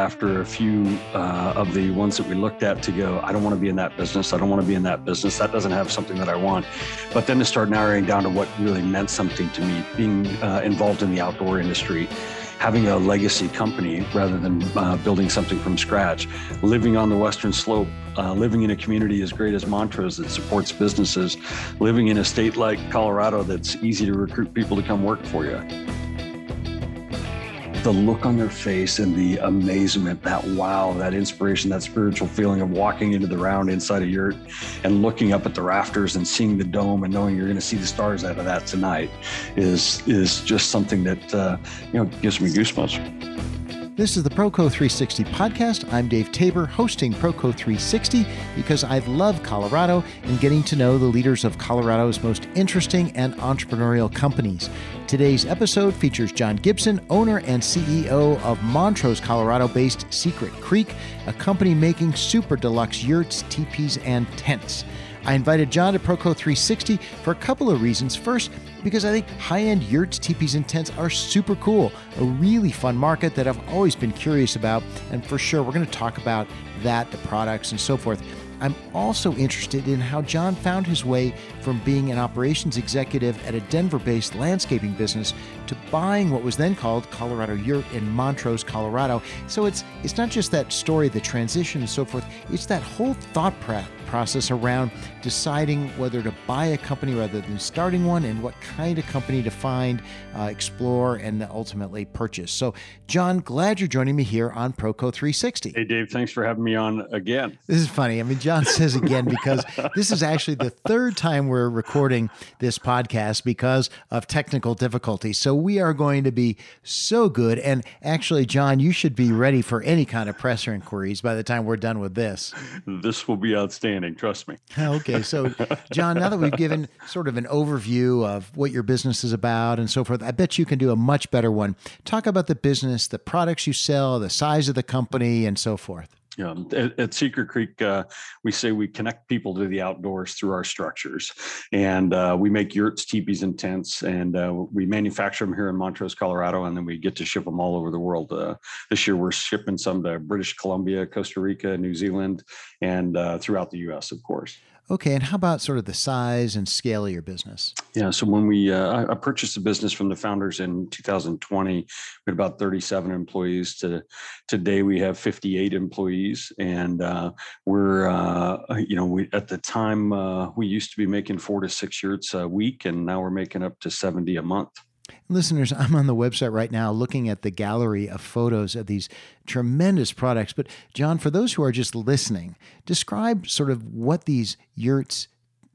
after a few uh, of the ones that we looked at to go, I don't want to be in that business. I don't want to be in that business. That doesn't have something that I want. But then to start narrowing down to what really meant something to me, being uh, involved in the outdoor industry, having a legacy company rather than uh, building something from scratch, living on the Western Slope, uh, living in a community as great as Montrose that supports businesses, living in a state like Colorado that's easy to recruit people to come work for you the look on their face and the amazement, that wow, that inspiration, that spiritual feeling of walking into the round inside a yurt and looking up at the rafters and seeing the dome and knowing you're going to see the stars out of that tonight is is just something that uh, you know gives me goosebumps. This is the Proco 360 podcast. I'm Dave Tabor, hosting Proco 360 because I love Colorado and getting to know the leaders of Colorado's most interesting and entrepreneurial companies. Today's episode features John Gibson, owner and CEO of Montrose, Colorado based Secret Creek, a company making super deluxe yurts, teepees, and tents. I invited John to Proco 360 for a couple of reasons. First, because I think high end yurts, teepees, and tents are super cool, a really fun market that I've always been curious about. And for sure, we're going to talk about that, the products, and so forth. I'm also interested in how John found his way from being an operations executive at a Denver based landscaping business to buying what was then called Colorado Yurt in Montrose, Colorado. So it's, it's not just that story, the transition and so forth, it's that whole thought process around deciding whether to buy a company rather than starting one and what kind of company to find, uh, explore, and ultimately purchase. So, John, glad you're joining me here on Proco 360. Hey, Dave, thanks for having me on again. This is funny. I mean, John says again because this is actually the third time we're recording this podcast because of technical difficulties. So, we are going to be so good. And actually, John, you should be ready for any kind of presser inquiries by the time we're done with this. This will be outstanding. Trust me. okay. So, John, now that we've given sort of an overview of what your business is about and so forth, I bet you can do a much better one. Talk about the business, the products you sell, the size of the company, and so forth. Yeah, at, at Secret Creek, uh, we say we connect people to the outdoors through our structures, and uh, we make yurts, teepees, and tents, and uh, we manufacture them here in Montrose, Colorado, and then we get to ship them all over the world. Uh, this year, we're shipping some to British Columbia, Costa Rica, New Zealand, and uh, throughout the U.S., of course. Okay, and how about sort of the size and scale of your business? Yeah, so when we uh, I purchased the business from the founders in 2020, we had about 37 employees. To today, we have 58 employees, and uh, we're uh, you know we at the time uh, we used to be making four to six yurts a week, and now we're making up to 70 a month. Listeners, I'm on the website right now looking at the gallery of photos of these tremendous products. But, John, for those who are just listening, describe sort of what these yurts,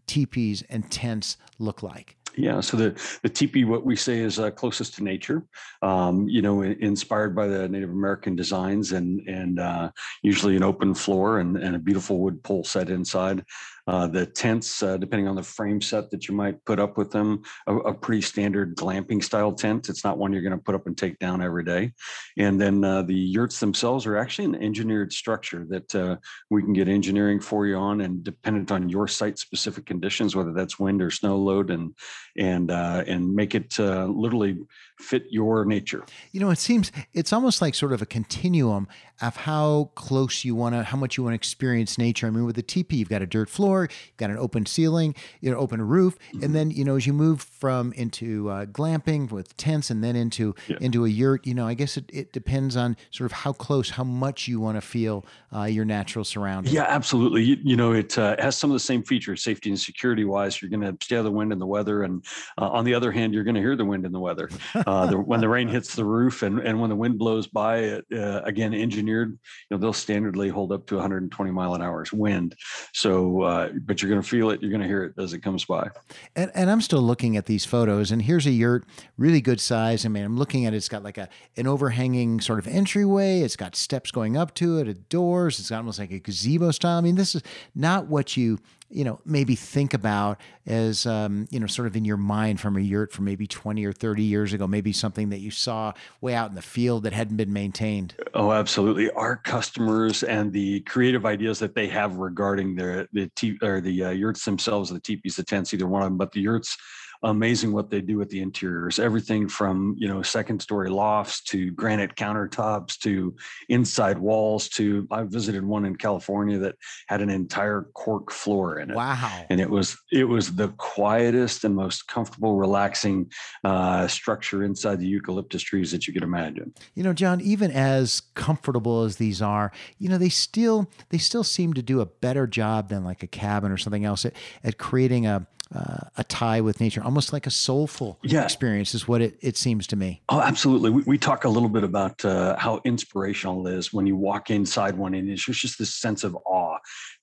teepees, and tents look like. Yeah, so the the teepee, what we say is uh, closest to nature. Um, you know, inspired by the Native American designs, and and uh, usually an open floor and, and a beautiful wood pole set inside. Uh, the tents, uh, depending on the frame set that you might put up with them, a, a pretty standard glamping style tent. It's not one you're going to put up and take down every day. And then uh, the yurts themselves are actually an engineered structure that uh, we can get engineering for you on, and dependent on your site specific conditions, whether that's wind or snow load, and and uh, and make it literally fit your nature. You know, it seems it's almost like sort of a continuum of how close you want to, how much you want to experience nature. I mean, with the teepee, you've got a dirt floor, you've got an open ceiling, you know, open roof, mm-hmm. and then you know, as you move from into uh, glamping with tents, and then into yeah. into a yurt, you know, I guess it, it depends on sort of how close, how much you want to feel uh, your natural surroundings. Yeah, absolutely. You, you know, it uh, has some of the same features, safety and security wise. You're going to stay out of the wind and the weather, and uh, on the other hand, you're going to hear the wind and the weather. Uh, the, when the rain hits the roof and, and when the wind blows by, it, uh, again, engineered, you know, they'll standardly hold up to 120 mile an hour's wind. So, uh, but you're going to feel it, you're going to hear it as it comes by. And, and I'm still looking at these photos, and here's a yurt, really good size. I mean, I'm looking at it, it's got like a an overhanging sort of entryway. It's got steps going up to it, doors. It's almost like a gazebo style. I mean, this is not what you you know, maybe think about as, um, you know, sort of in your mind from a yurt from maybe 20 or 30 years ago, maybe something that you saw way out in the field that hadn't been maintained? Oh, absolutely. Our customers and the creative ideas that they have regarding their, the, or the uh, yurts themselves, the teepees, the tents, either one of them, but the yurts amazing what they do with the interiors. Everything from you know second story lofts to granite countertops to inside walls to I visited one in California that had an entire cork floor in it. Wow! And it was it was the quietest and most comfortable, relaxing uh, structure inside the eucalyptus trees that you could imagine. You know, John, even as comfortable as these are, you know, they still they still seem to do a better job than like a cabin or something else at, at creating a uh, a tie with nature, almost like a soulful yeah. experience, is what it, it seems to me. Oh, absolutely. We, we talk a little bit about uh, how inspirational it is when you walk inside one, and it's just this sense of awe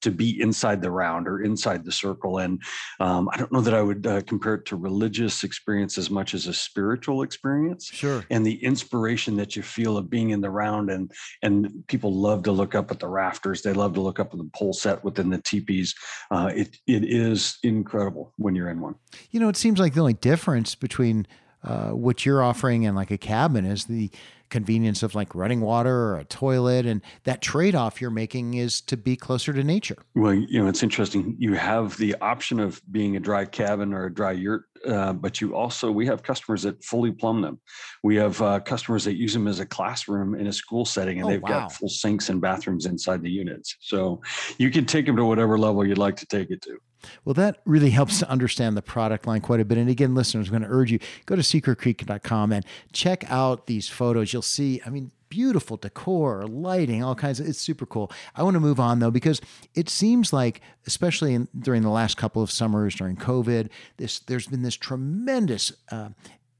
to be inside the round or inside the circle. And um, I don't know that I would uh, compare it to religious experience as much as a spiritual experience. Sure. And the inspiration that you feel of being in the round, and and people love to look up at the rafters. They love to look up at the pole set within the teepees. Uh, it it is incredible when you're in one. You know, it seems like the only difference between uh, what you're offering and like a cabin is the convenience of like running water or a toilet and that trade-off you're making is to be closer to nature. Well you know it's interesting. You have the option of being a dry cabin or a dry yurt uh, but you also we have customers that fully plumb them. We have uh, customers that use them as a classroom in a school setting and oh, they've wow. got full sinks and bathrooms inside the units. So you can take them to whatever level you'd like to take it to well, that really helps to understand the product line quite a bit. And again, listeners, I'm going to urge you go to secretcreek.com and check out these photos. You'll see, I mean, beautiful decor, lighting, all kinds of it's super cool. I want to move on though because it seems like especially in, during the last couple of summers during COVID, this there's been this tremendous uh,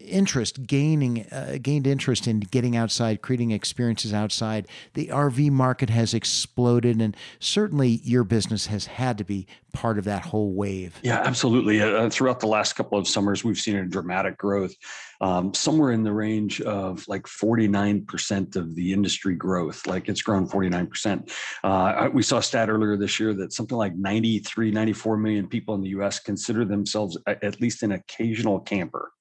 interest gaining uh, gained interest in getting outside creating experiences outside. The rv market has exploded and certainly your business has had to be part of that whole wave. Yeah absolutely. Uh, throughout the last couple of summers we've seen a dramatic growth um, somewhere in the range of like 49% of the industry growth. Like it's grown 49% uh, we saw a stat earlier this year that something like 93 94 million people in the us consider themselves at least an occasional camper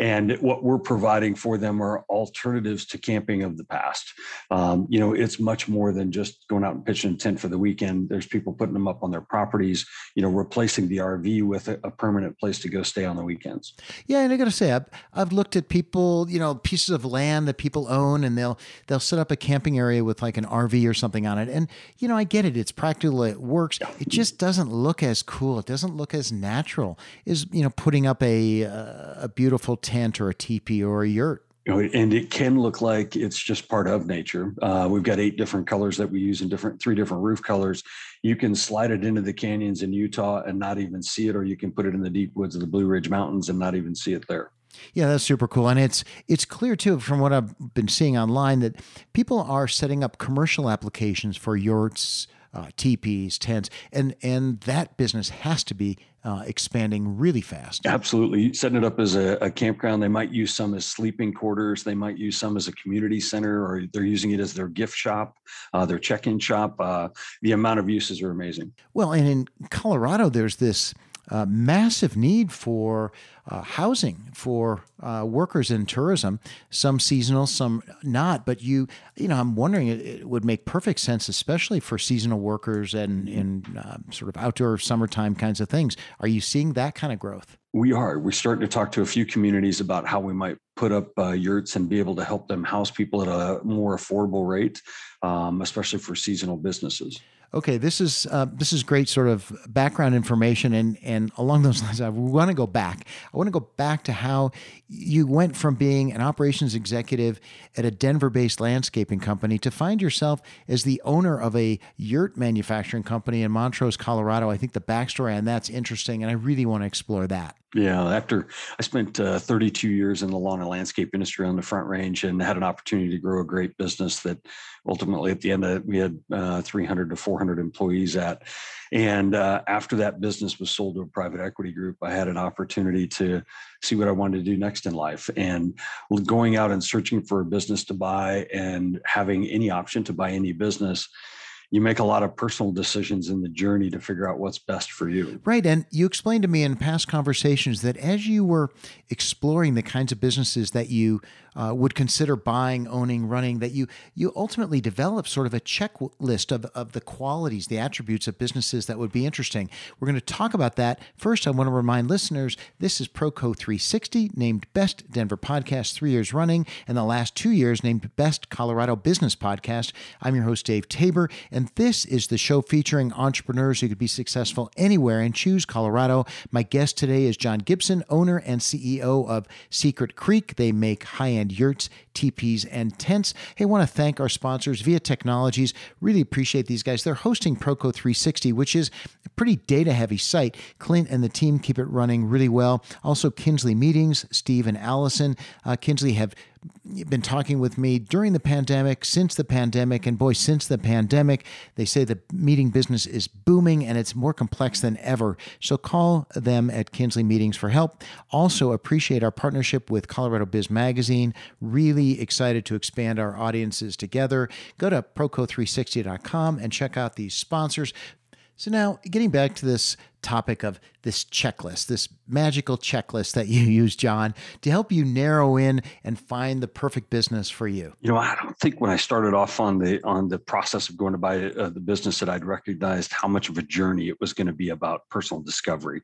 and what we're providing for them are alternatives to camping of the past. Um, you know, it's much more than just going out and pitching a tent for the weekend. There's people putting them up on their properties, you know, replacing the RV with a, a permanent place to go stay on the weekends. Yeah, and I got to say, I've, I've looked at people, you know, pieces of land that people own, and they'll they'll set up a camping area with like an RV or something on it. And you know, I get it; it's practical, it works. It just doesn't look as cool. It doesn't look as natural. Is you know, putting up a a beautiful tent or a teepee or a yurt. And it can look like it's just part of nature. Uh, we've got eight different colors that we use in different three different roof colors. You can slide it into the canyons in Utah and not even see it, or you can put it in the deep woods of the Blue Ridge Mountains and not even see it there. Yeah, that's super cool, and it's it's clear too from what I've been seeing online that people are setting up commercial applications for yurts, uh, teepees, tents, and and that business has to be uh, expanding really fast. Absolutely. Setting it up as a, a, campground, they might use some as sleeping quarters. They might use some as a community center, or they're using it as their gift shop, uh, their check in shop. Uh, the amount of uses are amazing. Well, and in Colorado, there's this uh, massive need for uh, housing for uh, workers in tourism, some seasonal, some not. But you, you know, I'm wondering it, it would make perfect sense, especially for seasonal workers and in uh, sort of outdoor summertime kinds of things. Are you seeing that kind of growth? We are. We're starting to talk to a few communities about how we might put up uh, yurts and be able to help them house people at a more affordable rate, um, especially for seasonal businesses okay, this is uh, this is great sort of background information, and and along those lines, I want to go back. I want to go back to how you went from being an operations executive at a Denver-based landscaping company to find yourself as the owner of a yurt manufacturing company in Montrose, Colorado. I think the backstory on that's interesting, and I really want to explore that. Yeah, after I spent uh, 32 years in the lawn and landscape industry on the Front Range and had an opportunity to grow a great business that ultimately at the end of it, we had uh, 300 to 400 employees at. And uh, after that business was sold to a private equity group, I had an opportunity to see what I wanted to do next in life. And going out and searching for a business to buy and having any option to buy any business you make a lot of personal decisions in the journey to figure out what's best for you. Right. And you explained to me in past conversations that as you were exploring the kinds of businesses that you uh, would consider buying, owning, running, that you you ultimately developed sort of a checklist of, of the qualities, the attributes of businesses that would be interesting. We're going to talk about that. First, I want to remind listeners this is Proco 360, named Best Denver Podcast three years running, and the last two years named Best Colorado Business Podcast. I'm your host, Dave Tabor, and this is the show featuring entrepreneurs who could be successful anywhere and choose Colorado. My guest today is John Gibson, owner and CEO of Secret Creek. They make high end yurts, teepees, and tents. Hey, I want to thank our sponsors, Via Technologies. Really appreciate these guys. They're hosting Proco 360, which is a pretty data heavy site. Clint and the team keep it running really well. Also, Kinsley Meetings, Steve and Allison. Uh, Kinsley have been talking with me during the pandemic, since the pandemic, and boy, since the pandemic, they say the meeting business is booming and it's more complex than ever. So call them at Kinsley Meetings for help. Also, appreciate our partnership with Colorado Biz Magazine. Really excited to expand our audiences together. Go to proco360.com and check out these sponsors. So, now getting back to this topic of this checklist, this magical checklist that you use, John, to help you narrow in and find the perfect business for you? You know, I don't think when I started off on the on the process of going to buy uh, the business that I'd recognized how much of a journey it was going to be about personal discovery,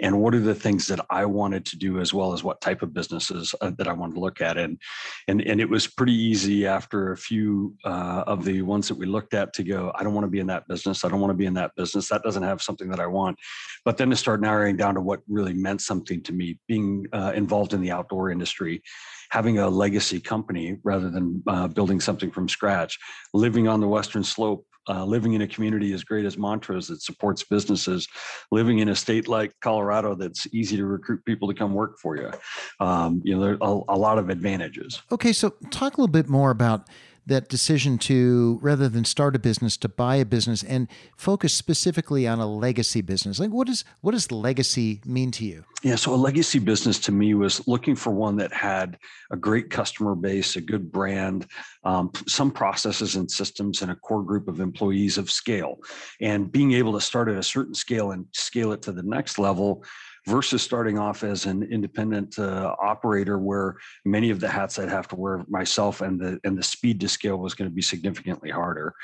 and what are the things that I wanted to do, as well as what type of businesses uh, that I wanted to look at, and and and it was pretty easy after a few uh, of the ones that we looked at to go. I don't want to be in that business. I don't want to be in that business. That doesn't have something that I want but then to start narrowing down to what really meant something to me, being uh, involved in the outdoor industry, having a legacy company rather than uh, building something from scratch, living on the Western Slope. Uh, living in a community as great as Montrose that supports businesses, living in a state like Colorado that's easy to recruit people to come work for you. Um, you know, there are a, a lot of advantages. Okay, so talk a little bit more about that decision to rather than start a business to buy a business and focus specifically on a legacy business. Like what does what does legacy mean to you? Yeah so a legacy business to me was looking for one that had a great customer base a good brand um, some processes and systems and a core group of employees of scale. And being able to start at a certain scale and scale it to the next level versus starting off as an independent uh, operator where many of the hats I'd have to wear myself and the and the speed to scale was going to be significantly harder.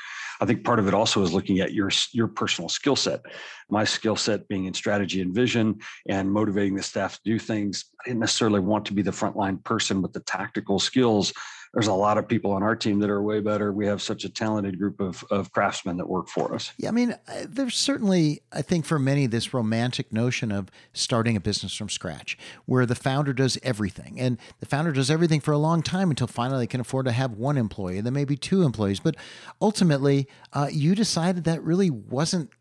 I think part of it also is looking at your your personal skill set. My skill set being in strategy and vision and motivating the staff to do things. I didn't necessarily want to be the frontline person with the tactical skills there's a lot of people on our team that are way better. We have such a talented group of, of craftsmen that work for us. Yeah, I mean, there's certainly, I think, for many, this romantic notion of starting a business from scratch, where the founder does everything, and the founder does everything for a long time until finally they can afford to have one employee, and then maybe two employees. But ultimately, uh, you decided that really wasn't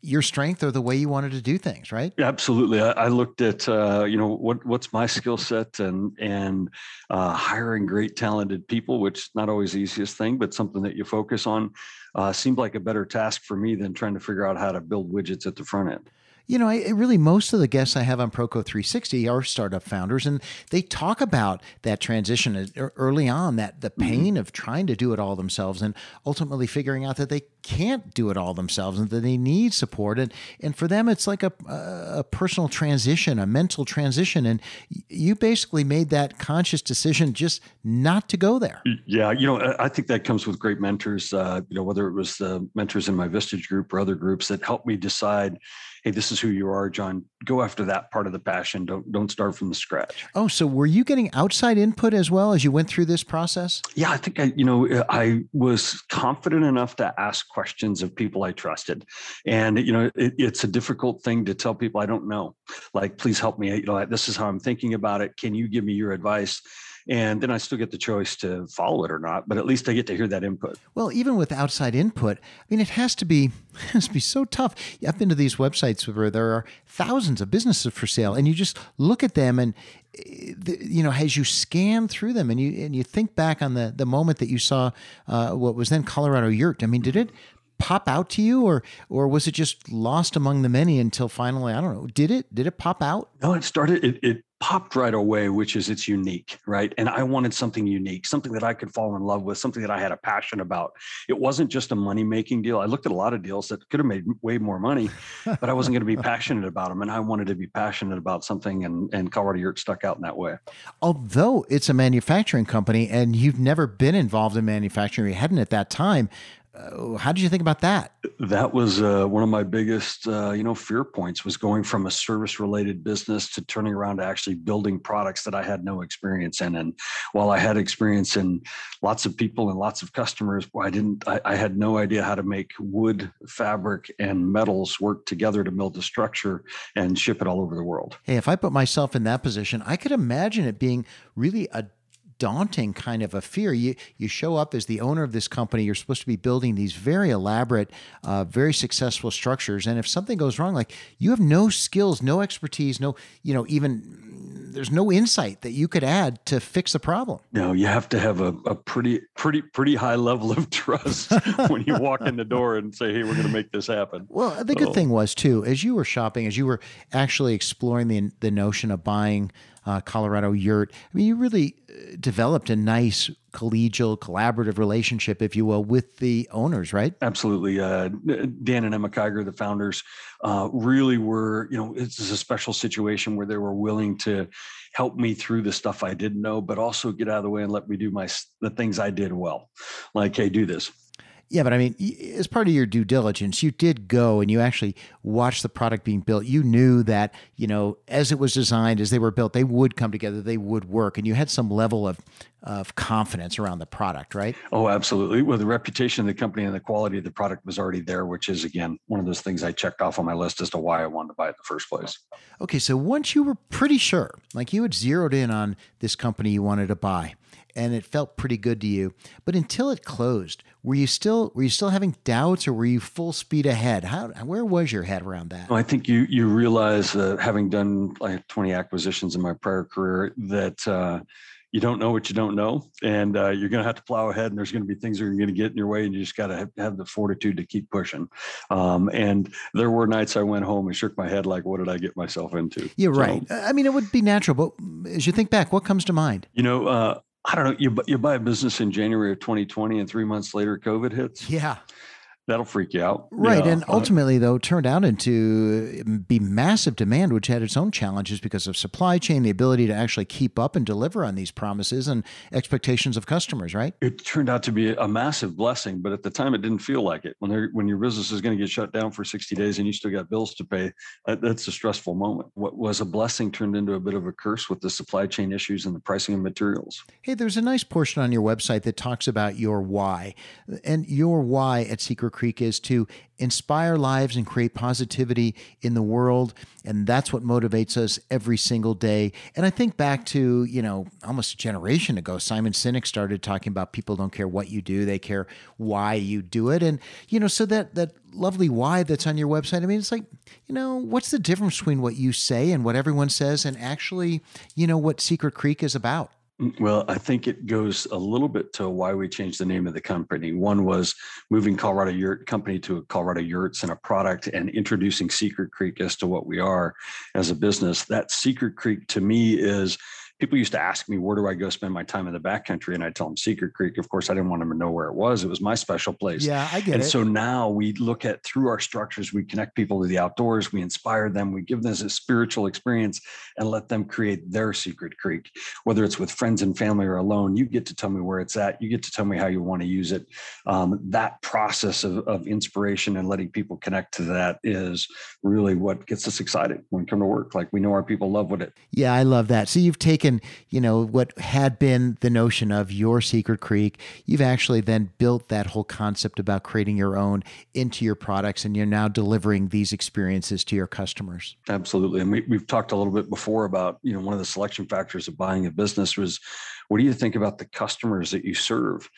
your strength or the way you wanted to do things, right? Absolutely. I, I looked at uh, you know what what's my skill set and and uh, hiring great talented people, which not always the easiest thing, but something that you focus on, uh, seemed like a better task for me than trying to figure out how to build widgets at the front end. You know, I, really most of the guests I have on Proco 360 are startup founders, and they talk about that transition early on, that the mm-hmm. pain mm-hmm. of trying to do it all themselves, and ultimately figuring out that they can't do it all themselves and that they need support. And and for them, it's like a a personal transition, a mental transition, and you basically made that conscious decision just not to go there. Yeah, you know, I think that comes with great mentors. Uh, you know, whether it was the mentors in my Vistage group or other groups that helped me decide hey, this is who you are, John. Go after that part of the passion. Don't don't start from the scratch. Oh, so were you getting outside input as well as you went through this process? Yeah, I think I, you know, uh, I was confident enough to ask questions of people I trusted, and you know, it, it's a difficult thing to tell people I don't know. Like, please help me. You know, this is how I'm thinking about it. Can you give me your advice? And then I still get the choice to follow it or not. But at least I get to hear that input. Well, even with outside input, I mean, it has to be it has to be so tough. I've been to these websites where there are thousands of businesses for sale, and you just look at them and eh, you know as you scan through them and you and you think back on the the moment that you saw uh, what was then Colorado Yurt. I mean, did it pop out to you or or was it just lost among the many until finally i don't know did it did it pop out no it started it, it popped right away, which is it's unique, right? And I wanted something unique, something that I could fall in love with, something that I had a passion about. It wasn't just a money making deal. I looked at a lot of deals that could have made way more money, but I wasn't going to be passionate about them. And I wanted to be passionate about something, and, and Colorado Yurt stuck out in that way. Although it's a manufacturing company and you've never been involved in manufacturing, you hadn't at that time, how did you think about that? That was uh, one of my biggest, uh, you know, fear points was going from a service-related business to turning around to actually building products that I had no experience in. And while I had experience in lots of people and lots of customers, I didn't. I, I had no idea how to make wood, fabric, and metals work together to build a structure and ship it all over the world. Hey, if I put myself in that position, I could imagine it being really a daunting kind of a fear. You you show up as the owner of this company. You're supposed to be building these very elaborate, uh, very successful structures, and if something goes wrong, like you have no skills, no expertise, no you know even there's no insight that you could add to fix the problem. No, you have to have a, a pretty pretty pretty high level of trust when you walk in the door and say, "Hey, we're going to make this happen." Well, the good thing was too, as you were shopping, as you were actually exploring the the notion of buying uh, Colorado Yurt. I mean, you really uh, developed a nice collegial, collaborative relationship, if you will, with the owners, right? Absolutely. Uh, Dan and Emma Kiger, the founders, uh, really were, you know, it's a special situation where they were willing to help me through the stuff I didn't know, but also get out of the way and let me do my the things I did well. Like, hey, do this yeah, but I mean, as part of your due diligence, you did go and you actually watched the product being built. You knew that, you know, as it was designed, as they were built, they would come together, they would work, and you had some level of of confidence around the product, right? Oh, absolutely. Well, the reputation of the company and the quality of the product was already there, which is again one of those things I checked off on my list as to why I wanted to buy it in the first place. Okay, so once you were pretty sure, like you had zeroed in on this company you wanted to buy, and it felt pretty good to you. But until it closed, were you still were you still having doubts, or were you full speed ahead? How where was your head around that? I think you you realize, that having done like 20 acquisitions in my prior career, that. Uh, you don't know what you don't know, and uh, you're going to have to plow ahead. And there's going to be things that are going to get in your way, and you just got to have, have, the fortitude to keep pushing. Um, and there were nights I went home and shook my head like, "What did I get myself into?" Yeah, right. So, I mean, it would be natural, but as you think back, what comes to mind? You know, uh, I don't know. You you buy a business in January of 2020, and three months later, COVID hits. Yeah, that'll freak you out. Right. and ultimately, though, turned out into um, be massive demand, which had its own challenges because of supply chain, the ability to actually keep up and deliver on these promises and expectations of customers, right? It turned out to be a massive blessing, but at the time it didn't feel like it. When when your business is going to get shut down for 60 days and you still got bills to pay, that, that's a stressful moment. What was a blessing turned into a bit of a curse with the supply chain issues and the pricing of materials. Hey, there's a nice portion on your website that talks about your why. And your why at Secret Creek is to inspire lives and create positivity in the world. And that's what motivates us every single day. And I think back to, you know, almost a generation ago, Simon Sinek started talking about people don't care what you do, they care why you do it. And, you know, so that, that lovely why that's on your website, I mean, it's like, you know, what's the difference between what you say and what everyone says and actually, you know, what Secret Creek is about? Well, I think it goes a little bit to why we changed the name of the company. One was moving Colorado Yurt Company to Colorado Yurts and a product and introducing Secret Creek as to what we are as a business. That Secret Creek to me is people used to ask me, where do I go spend my time in the backcountry? And I tell them Secret Creek. Of course, I didn't want them to know where it was. It was my special place. Yeah, I get and it. And so now we look at through our structures, we connect people to the outdoors, we inspire them, we give them a spiritual experience and let them create their Secret Creek, whether it's with friends and family or alone. You get to tell me where it's at. You get to tell me how you want to use it. Um, that process of, of inspiration and letting people connect to that is really what gets us excited when we come to work. Like we know our people love what it. Yeah, I love that. So you've taken you know, what had been the notion of your secret creek, you've actually then built that whole concept about creating your own into your products, and you're now delivering these experiences to your customers. Absolutely. And we, we've talked a little bit before about, you know, one of the selection factors of buying a business was what do you think about the customers that you serve?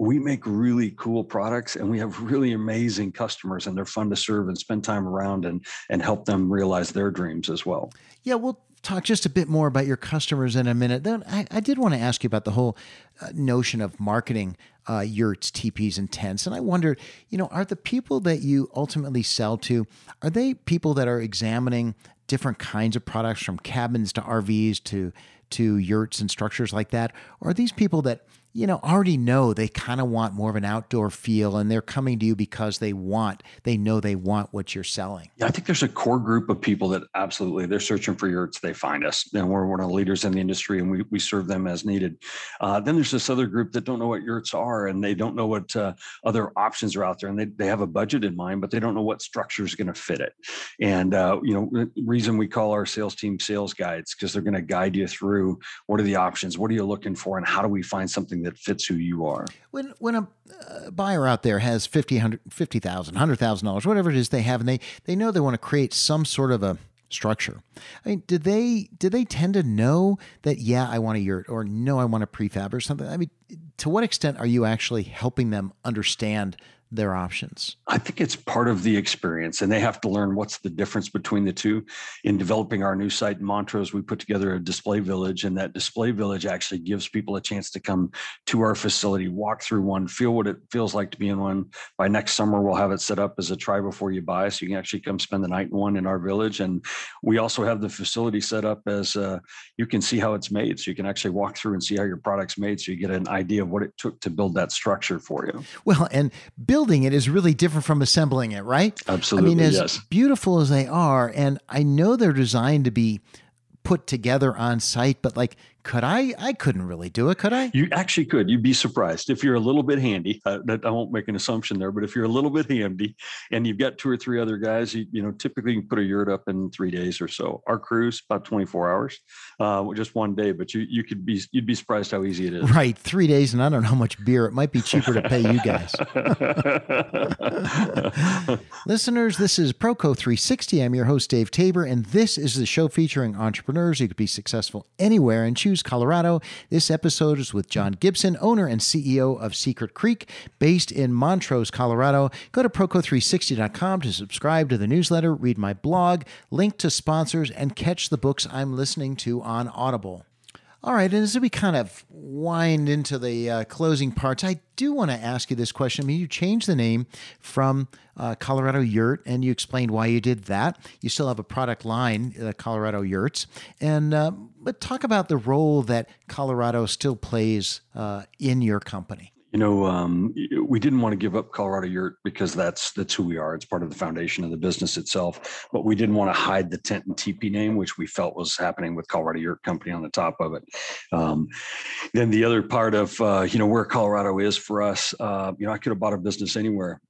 We make really cool products and we have really amazing customers and they're fun to serve and spend time around and and help them realize their dreams as well. Yeah, we'll talk just a bit more about your customers in a minute. Then I, I did want to ask you about the whole uh, notion of marketing uh, yurts, teepees, and tents. And I wondered, you know, are the people that you ultimately sell to, are they people that are examining different kinds of products from cabins to RVs to to yurts and structures like that? Or are these people that you know, already know they kind of want more of an outdoor feel and they're coming to you because they want, they know they want what you're selling. Yeah, I think there's a core group of people that absolutely they're searching for yurts, they find us. And we're one of the leaders in the industry and we, we serve them as needed. Uh, then there's this other group that don't know what yurts are and they don't know what uh, other options are out there and they, they have a budget in mind, but they don't know what structure is going to fit it. And, uh, you know, reason we call our sales team sales guides because they're going to guide you through what are the options, what are you looking for, and how do we find something something that fits who you are. When when a uh, buyer out there has 50 100 50,000 $100,000 whatever it is they have and they they know they want to create some sort of a structure. I mean, do they do they tend to know that yeah, I want a yurt or no, I want a prefab or something? I mean, to what extent are you actually helping them understand their options? I think it's part of the experience, and they have to learn what's the difference between the two. In developing our new site in Montrose, we put together a display village, and that display village actually gives people a chance to come to our facility, walk through one, feel what it feels like to be in one. By next summer, we'll have it set up as a try before you buy, so you can actually come spend the night in one in our village. And we also have the facility set up as uh, you can see how it's made, so you can actually walk through and see how your product's made, so you get an idea of what it took to build that structure for you. Well, and build building it is really different from assembling it, right? Absolutely. I mean, as yes. beautiful as they are, and I know they're designed to be put together on site, but like could I? I couldn't really do it, could I? You actually could. You'd be surprised if you're a little bit handy. Uh, that I won't make an assumption there, but if you're a little bit handy and you've got two or three other guys, you, you know, typically you can put a yurt up in three days or so. Our crews about 24 hours, uh, just one day, but you you could be you'd be surprised how easy it is. Right, three days, and I don't know how much beer. It might be cheaper to pay you guys. Listeners, this is Proco 360. I'm your host Dave Tabor, and this is the show featuring entrepreneurs who could be successful anywhere and choose Colorado. This episode is with John Gibson, owner and CEO of Secret Creek, based in Montrose, Colorado. Go to Proco360.com to subscribe to the newsletter, read my blog, link to sponsors, and catch the books I'm listening to on Audible. All right, and as we kind of wind into the uh, closing parts, I do want to ask you this question. I mean, you changed the name from uh, Colorado Yurt, and you explained why you did that. You still have a product line, uh, Colorado Yurts, and uh, but talk about the role that Colorado still plays uh, in your company you know, um, we didn't want to give up Colorado Yurt because that's that's who we are. It's part of the foundation of the business itself. But we didn't want to hide the tent and teepee name, which we felt was happening with Colorado Yurt Company on the top of it. Um, then the other part of uh, you know where Colorado is for us, uh, you know, I could have bought a business anywhere.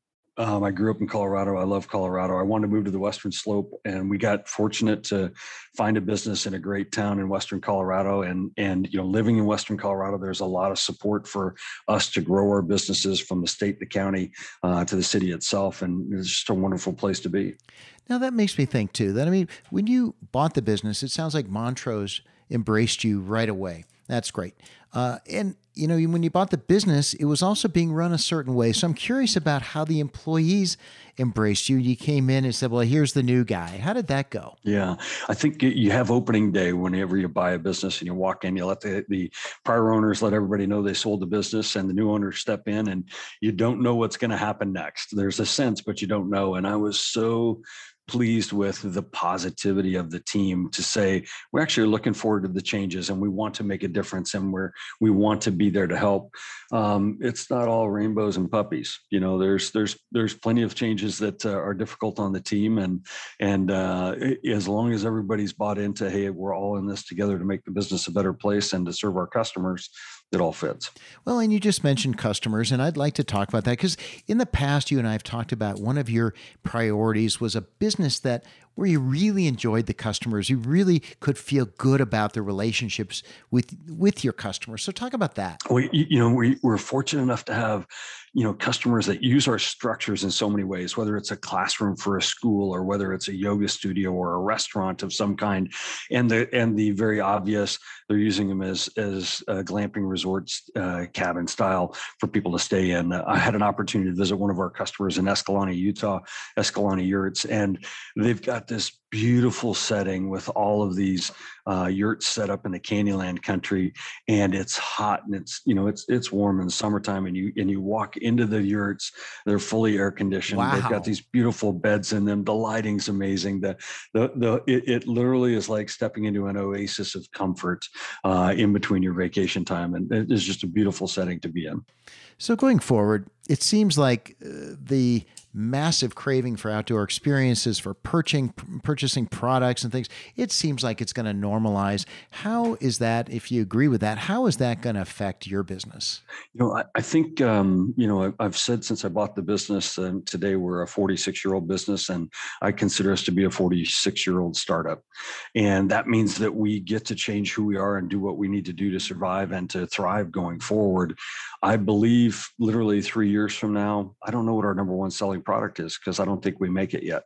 Um, I grew up in Colorado. I love Colorado. I wanted to move to the Western Slope, and we got fortunate to find a business in a great town in Western Colorado. And and you know, living in Western Colorado, there's a lot of support for us to grow our businesses from the state, the county, uh, to the city itself, and it's just a wonderful place to be. Now that makes me think too. That I mean, when you bought the business, it sounds like Montrose embraced you right away. That's great. Uh, and you know, when you bought the business, it was also being run a certain way. So I'm curious about how the employees embraced you. You came in and said, "Well, here's the new guy." How did that go? Yeah, I think you have opening day whenever you buy a business and you walk in. You let the, the prior owners let everybody know they sold the business, and the new owners step in, and you don't know what's going to happen next. There's a sense, but you don't know. And I was so pleased with the positivity of the team to say we're actually looking forward to the changes and we want to make a difference and we're we want to be there to help. Um, it's not all rainbows and puppies you know there's there's there's plenty of changes that uh, are difficult on the team and and uh, as long as everybody's bought into hey we're all in this together to make the business a better place and to serve our customers it all fits. Well, and you just mentioned customers, and I'd like to talk about that because in the past, you and I have talked about one of your priorities was a business that where you really enjoyed the customers, you really could feel good about the relationships with with your customers. So, talk about that. We, you know, we, we're fortunate enough to have you know customers that use our structures in so many ways whether it's a classroom for a school or whether it's a yoga studio or a restaurant of some kind and the and the very obvious they're using them as as glamping resorts uh, cabin style for people to stay in i had an opportunity to visit one of our customers in escalante utah escalante yurts and they've got got this beautiful setting with all of these uh, yurts set up in the Canyonland country, and it's hot and it's you know it's it's warm in the summertime, and you and you walk into the yurts, they're fully air conditioned. Wow. They've got these beautiful beds in them. The lighting's amazing. The the the it, it literally is like stepping into an oasis of comfort uh, in between your vacation time, and it is just a beautiful setting to be in. So going forward, it seems like uh, the massive craving for outdoor experiences, for purchasing purchasing products and things. It seems like it's going to normalize. How is that? If you agree with that, how is that going to affect your business? You know, I, I think um, you know I, have said since I bought the business, and today we're a 46 year old business, and I consider us to be a 46 year old startup, and that means that we get to change who we are and do what we need to do to survive and to thrive going forward. I believe literally three years from now, I don't know what our number one selling product is because I don't think we make it yet.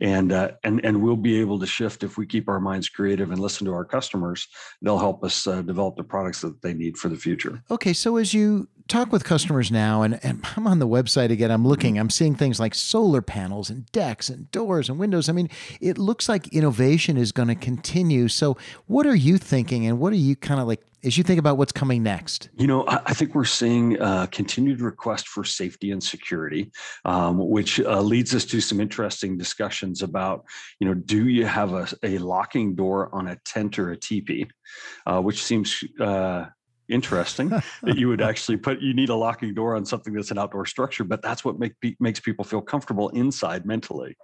And uh, and and we'll be able to shift if we keep our minds creative and listen to our customers. They'll help us uh, develop the products that they need for the future. Okay, so as you talk with customers now, and, and I'm on the website again, I'm looking, I'm seeing things like solar panels and decks and doors and windows. I mean, it looks like innovation is going to continue. So, what are you thinking, and what are you kind of like as you think about what's coming next? You know, I, think we're seeing a continued request for safety and security, um, which uh, leads us to some interesting discussions about, you know, do you have a, a locking door on a tent or a teepee, uh, which seems uh, interesting that you would actually put you need a locking door on something that's an outdoor structure but that's what make, makes people feel comfortable inside mentally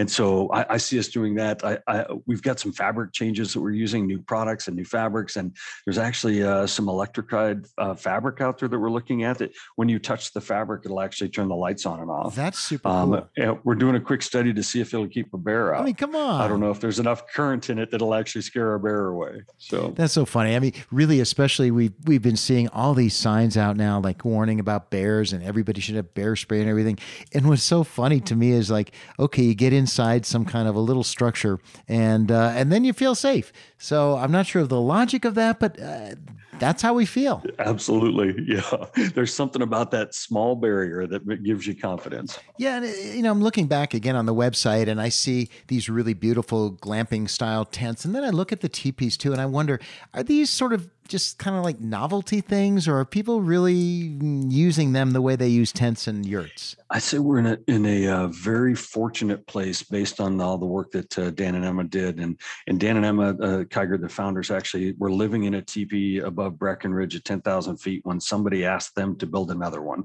and so I, I see us doing that. I, I, we've got some fabric changes that we're using, new products and new fabrics, and there's actually uh, some electrified uh, fabric out there that we're looking at. That when you touch the fabric, it'll actually turn the lights on and off. That's super um, cool. we're doing a quick study to see if it'll keep a bear out. I mean, come on. I don't know if there's enough current in it that'll actually scare a bear away. So that's so funny. I mean, really, especially we've we've been seeing all these signs out now, like warning about bears, and everybody should have bear spray and everything. And what's so funny to me is like, okay, you get inside some kind of a little structure, and uh, and then you feel safe. So I'm not sure of the logic of that, but uh, that's how we feel. Absolutely, yeah. There's something about that small barrier that gives you confidence. Yeah, and uh, you know, I'm looking back again on the website, and I see these really beautiful glamping style tents, and then I look at the teepees too, and I wonder, are these sort of just kind of like novelty things, or are people really using them the way they use tents and yurts? I say we're in a in a uh, very fortunate place based on all the work that uh, Dan and Emma did, and and Dan and Emma uh, Kiger, the founders, actually were living in a teepee above Breckenridge at ten thousand feet when somebody asked them to build another one,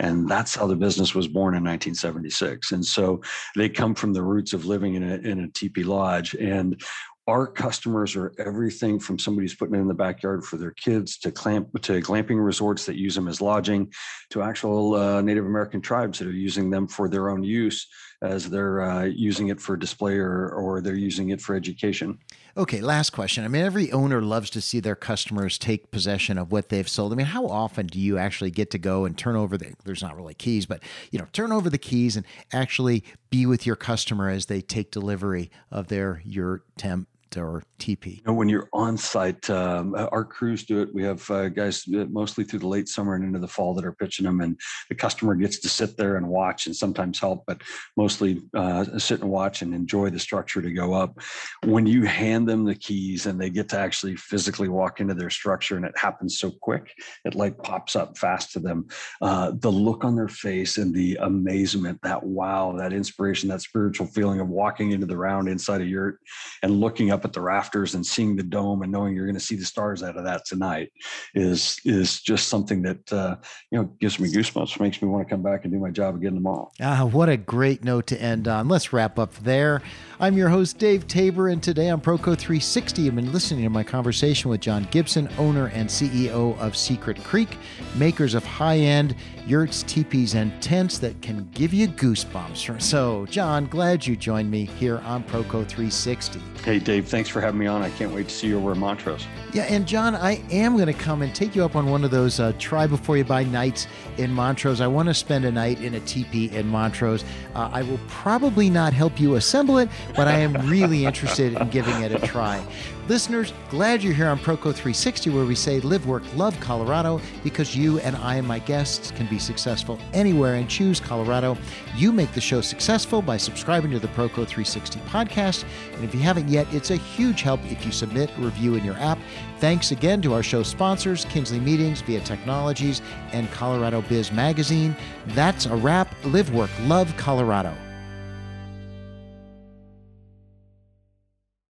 and that's how the business was born in 1976. And so they come from the roots of living in a in a teepee lodge, and our customers are everything from somebody who's putting it in the backyard for their kids to clamp to glamping resorts that use them as lodging to actual uh, native american tribes that are using them for their own use as they're uh, using it for display or, or they're using it for education. Okay last question. I mean every owner loves to see their customers take possession of what they've sold. I mean how often do you actually get to go and turn over the there's not really keys but you know turn over the keys and actually be with your customer as they take delivery of their your temp or teepee? You know, when you're on site, um, uh, our crews do it. We have uh, guys uh, mostly through the late summer and into the fall that are pitching them, and the customer gets to sit there and watch and sometimes help, but mostly uh, sit and watch and enjoy the structure to go up. When you hand them the keys and they get to actually physically walk into their structure, and it happens so quick, it like pops up fast to them. Uh, the look on their face and the amazement, that wow, that inspiration, that spiritual feeling of walking into the round inside a yurt and looking up up at the rafters and seeing the dome and knowing you're going to see the stars out of that tonight is is just something that uh, you know gives me goosebumps, makes me want to come back and do my job again tomorrow. Ah, what a great note to end on. Let's wrap up there. I'm your host Dave Tabor, and today on Proco 360, I've been listening to my conversation with John Gibson, owner and CEO of Secret Creek, makers of high-end yurts, teepees, and tents that can give you goosebumps. So, John, glad you joined me here on Proco 360. Hey, Dave thanks for having me on. I can't wait to see you over in Montrose. Yeah, and John, I am going to come and take you up on one of those uh, try before you buy nights in Montrose. I want to spend a night in a teepee in Montrose. Uh, I will probably not help you assemble it, but I am really interested in giving it a try. Listeners, glad you're here on Proco 360, where we say live, work, love Colorado because you and I and my guests can be successful anywhere and choose Colorado. You make the show successful by subscribing to the Proco 360 podcast. And if you haven't yet, it's a huge help if you submit a review in your app. Thanks again to our show sponsors, Kinsley Meetings, Via Technologies, and Colorado Biz Magazine. That's a wrap. Live, work, love Colorado.